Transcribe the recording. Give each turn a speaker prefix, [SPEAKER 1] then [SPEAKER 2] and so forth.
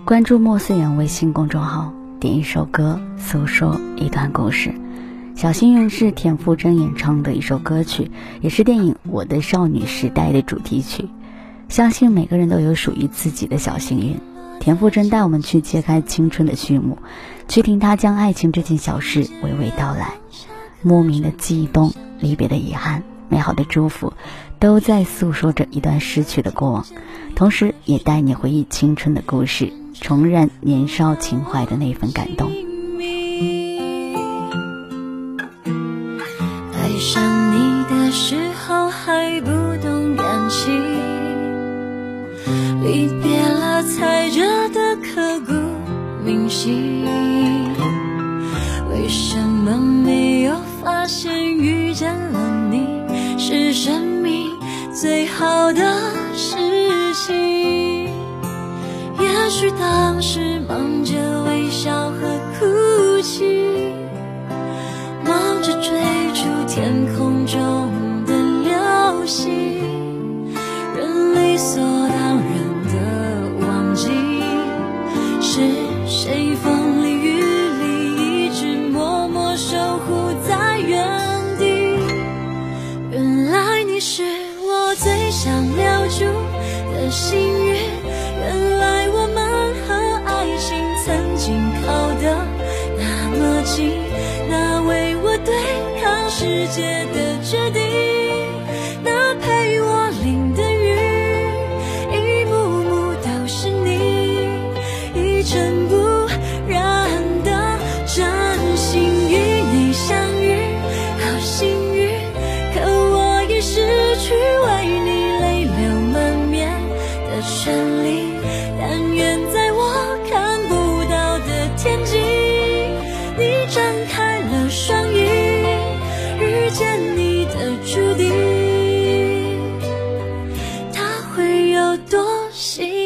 [SPEAKER 1] 关注莫思远微信公众号，点一首歌，诉说一段故事。小幸运是田馥甄演唱的一首歌曲，也是电影《我的少女时代》的主题曲。相信每个人都有属于自己的小幸运。田馥甄带我们去揭开青春的序幕，去听他将爱情这件小事娓娓道来。莫名的悸动，离别的遗憾，美好的祝福，都在诉说着一段失去的过往，同时也带你回忆青春的故事。重燃年少情怀的那份感动。
[SPEAKER 2] 爱上你的时候还不懂感情，离别了才觉得刻骨铭心。为什么没有发现遇见了你是生命最好的事？许当时忙着微笑和哭泣，忙着追逐天空中的流星，世界的决定。我多希